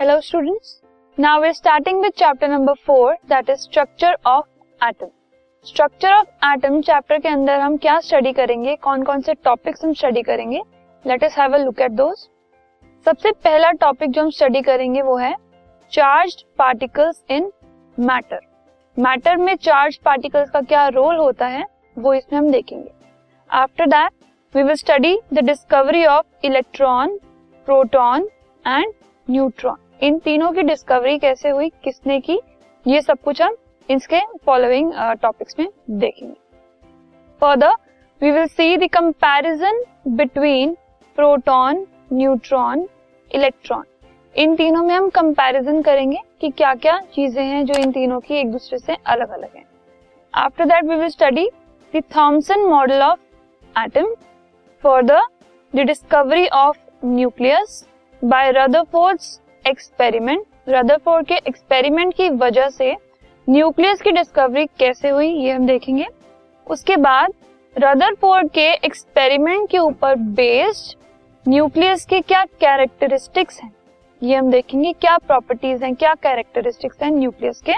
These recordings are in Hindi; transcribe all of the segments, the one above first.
Hello, students. Now we're starting with chapter number 4 that is structure of atom. Structure of atom chapter के अंदर हम क्या स्टडी करेंगे? कौन कौन से टॉपिक्स हम स्टडी करेंगे? Let us have a look at those सबसे पहला टॉपिक जो हम स्टडी करेंगे वो है charge particles in matter matter में चार्ज पार्टिकल्स का क्या रोल होता है, वो इसमें हम देखेंगे. After that we will study the discovery of electron proton and neutron इन तीनों की डिस्कवरी कैसे हुई, किसने की, ये सब कुछ हम इसके फॉलोइंग टॉपिक्स में देखेंगे। Further we will see the comparison between proton neutron electron इन तीनों में हम कंपैरिजन करेंगे कि क्या क्या चीज़ें हैं जो इन तीनों की एक दूसरे से अलग अलग हैं। After that we will study the Thomson model of atom further the discovery of nucleus by Rutherford's experiment Rutherford के एक्सपेरिमेंट की वजह से न्यूक्लियस की डिस्कवरी कैसे हुई, ये हम देखेंगे। उसके बाद रदरफोर्ड के एक्सपेरिमेंट के ऊपर बेस्ड न्यूक्लियस के क्या कैरेक्टरिस्टिक्स हैं, ये हम देखेंगे क्या प्रॉपर्टीज़ हैं, क्या कैरेक्टरिस्टिक्स हैं न्यूक्लियस के।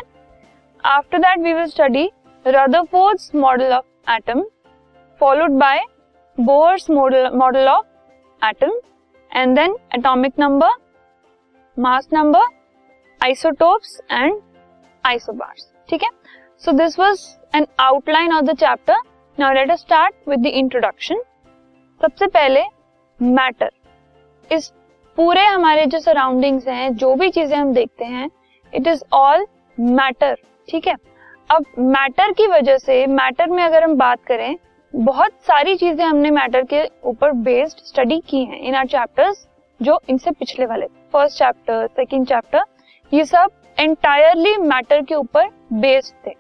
After that we will study Rutherford's model of atom followed by Bohr's model of atom and then atomic number mass number isotopes and isobars ठीक है? So this was an outline of the chapter now let us start with the introduction सबसे पहले मैटर इस पूरे हमारे जो सराउंडिंग्स हैं, जो भी चीज़ें हम देखते हैं इट इज़ ऑल मैटर ठीक है? अब मैटर की वजह से मैटर में अगर हम बात करें, बहुत सारी चीज़ें हमने मैटर के ऊपर बेस्ड स्टडी की हैं इन आर चैप्टर्स जो इनसे पिछले वाले फ़र्स्ट चैप्टर सेकेंड चैप्टर ये सब एंटायरली मैटर के ऊपर बेस्ड थे।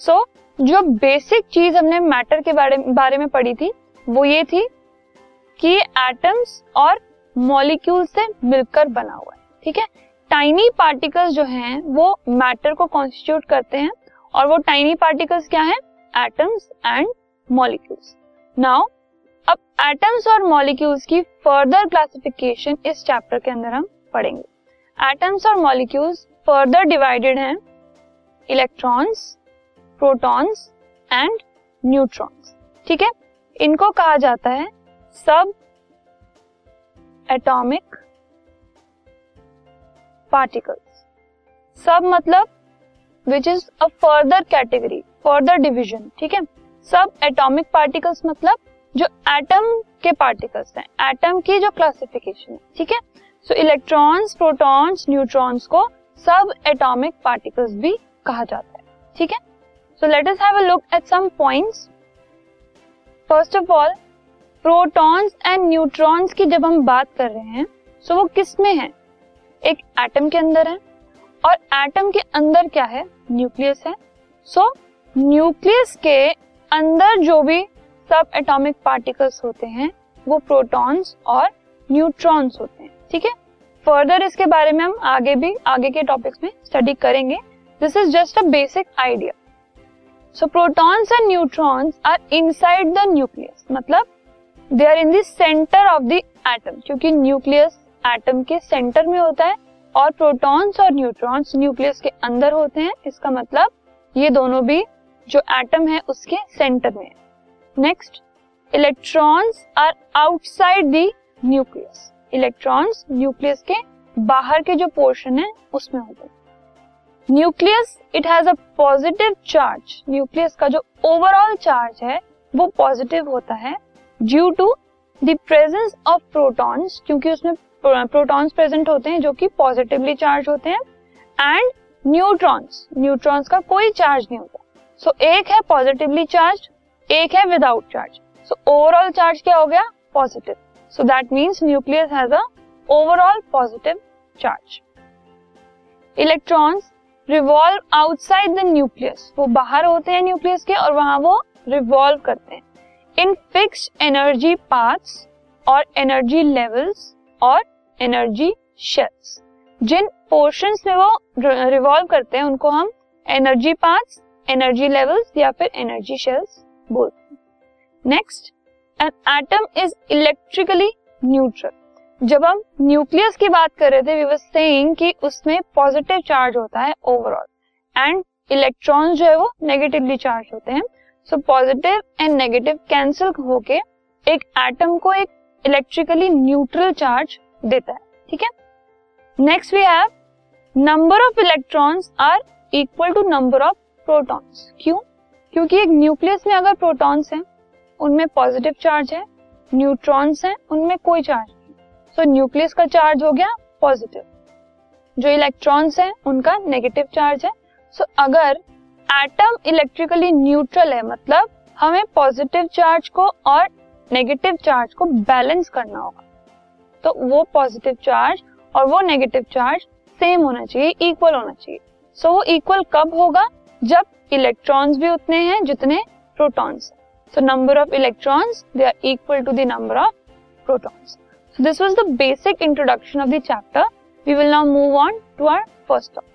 सो so, जो बेसिक चीज़ हमने मैटर के बारे बारे में पढ़ी थी वो ये थी कि एटम्स और मॉलिक्यूल से मिलकर बना हुआ है ठीक है? टाइनी पार्टिकल्स जो हैं वो मैटर को कॉन्स्टिट्यूट करते हैं और वो टाइनी पार्टिकल्स क्या हैं? एटम्स एंड मॉलिक्यूल्स नाउ अब एटम्स और मॉलिक्यूल्स की फर्दर क्लासिफिकेशन इस चैप्टर के अंदर हम पढ़ेंगे। एटम्स और मॉलिक्यूल्स फर्दर डिवाइडेड हैं। इलेक्ट्रॉन्स प्रोटॉन्स एंड न्यूट्रॉन्स ठीक है? इनको कहा जाता है सब एटॉमिक पार्टिकल्स सब मतलब which is a further category further division ठीक है? सब एटॉमिक पार्टिकल्स मतलब जो एटम के पार्टिकल्स हैं। एटम की जो क्लासिफिकेशन है। ठीक है? सो इलेक्ट्रॉन्स प्रोटॉन्स न्यूट्रॉन्स को सब एटॉमिक पार्टिकल्स भी कहा जाता है। ठीक है? So let us have a look at some points first of all protons and neutrons की जब हम बात कर रहे हैं सो so वो किसमें है? एक एटम के अंदर है। और एटम के अंदर क्या है? न्यूक्लियस है। सो so, न्यूक्लियस के अंदर जो भी सब एटॉमिक पार्टिकल्स होते हैं वो प्रोटॉन्स और न्यूट्रॉन्स होते हैं। ठीक है? फर्दर इसके बारे में हम आगे भी, आगे के टॉपिक्स में स्टडी करेंगे। This is just a basic idea so protons and neutrons are inside the nucleus मतलब they are in the centre of the atom क्योंकि न्यूक्लियस एटम के सेंटर में होता है और प्रोटॉन्स और न्यूट्रॉन्स न्यूक्लियस के अंदर होते हैं। इसका मतलब ये दोनों भी जो एटम है, उसके सेंटर में है। Next electrons are outside the nucleus electrons nucleus के बाहर के जो पोर्शन है उसमें होते हैं nucleus it has a positive charge nucleus का जो ओवरऑल चार्ज है वो पॉजिटिव होता है due to the presence of protons क्योंकि उसमें प्रोटॉन्स प्रेजेंट होते हैं जो कि पॉजिटिवली चार्ज होते हैं एंड न्यूट्रॉन्स न्यूट्रॉन्स का कोई चार्ज नहीं होता। सो so, एक है पॉजिटिवली चार्ज एक है without charge so overall charge क्या हो गया? Positive so that means nucleus has a overall positive charge electrons revolve outside the nucleus वो बाहर होते हैं न्यूक्लियस के और वहाँ वो रिवॉल्व करते हैं। इन फिक्स एनर्जी पार्ट्स और एनर्जी लेवल्स और एनर्जी शेल्स जिन पोर्शंस में वो रिवॉल्व करते हैं, उनको हम एनर्जी पार्ट्स एनर्जी लेवल्स या फिर एनर्जी शेल्स बोलते हैं। Next an atom is electrically neutral जब हम न्यूक्लियस की बात कर रहे थे वी सेइंग कि उसमें पॉजिटिव चार्ज होता है ओवरऑल एंड इलेक्ट्रॉन जो है वो नेगेटिवली चार्ज होते हैं. So positive and negative cancel होके एक एटम को एक इलेक्ट्रिकली न्यूट्रल चार्ज देता है. ठीक है? Next we have number of electrons are equal to number of protons क्यों? क्योंकि एक न्यूक्लियस में अगर प्रोटॉन्स हैं उनमें पॉजिटिव चार्ज है न्यूट्रॉन्स हैं उनमें कोई चार्ज नहीं। सो न्यूक्लियस का चार्ज हो गया पॉजिटिव जो इलेक्ट्रॉन्स हैं उनका नेगेटिव चार्ज है। सो so, अगर एटम इलेक्ट्रिकली न्यूट्रल है मतलब हमें पॉजिटिव चार्ज को और नेगेटिव चार्ज को बैलेंस करना होगा। तो वो पॉजिटिव चार्ज और वो नेगेटिव चार्ज सेम होना चाहिए इक्वल होना चाहिए। सो so, वो इक्वल कब होगा? जब इलेक्ट्रॉन्स भी उतने हैं जितने protons so number of electrons they are equal to the number of protons so this was the basic introduction of the chapter we will now move on to our first topic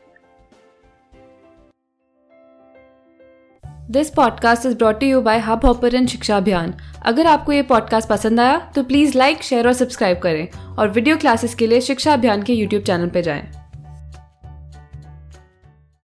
this podcast is brought you by Hubhopper and Shiksha Abhiyan अगर आपको ये पॉडकास्ट पसंद आया तो प्लीज़ लाइक शेयर और सब्सक्राइब करें और वीडियो क्लासेस के लिए शिक्षा अभियान के यूट्यूब चैनल पर जाएँ।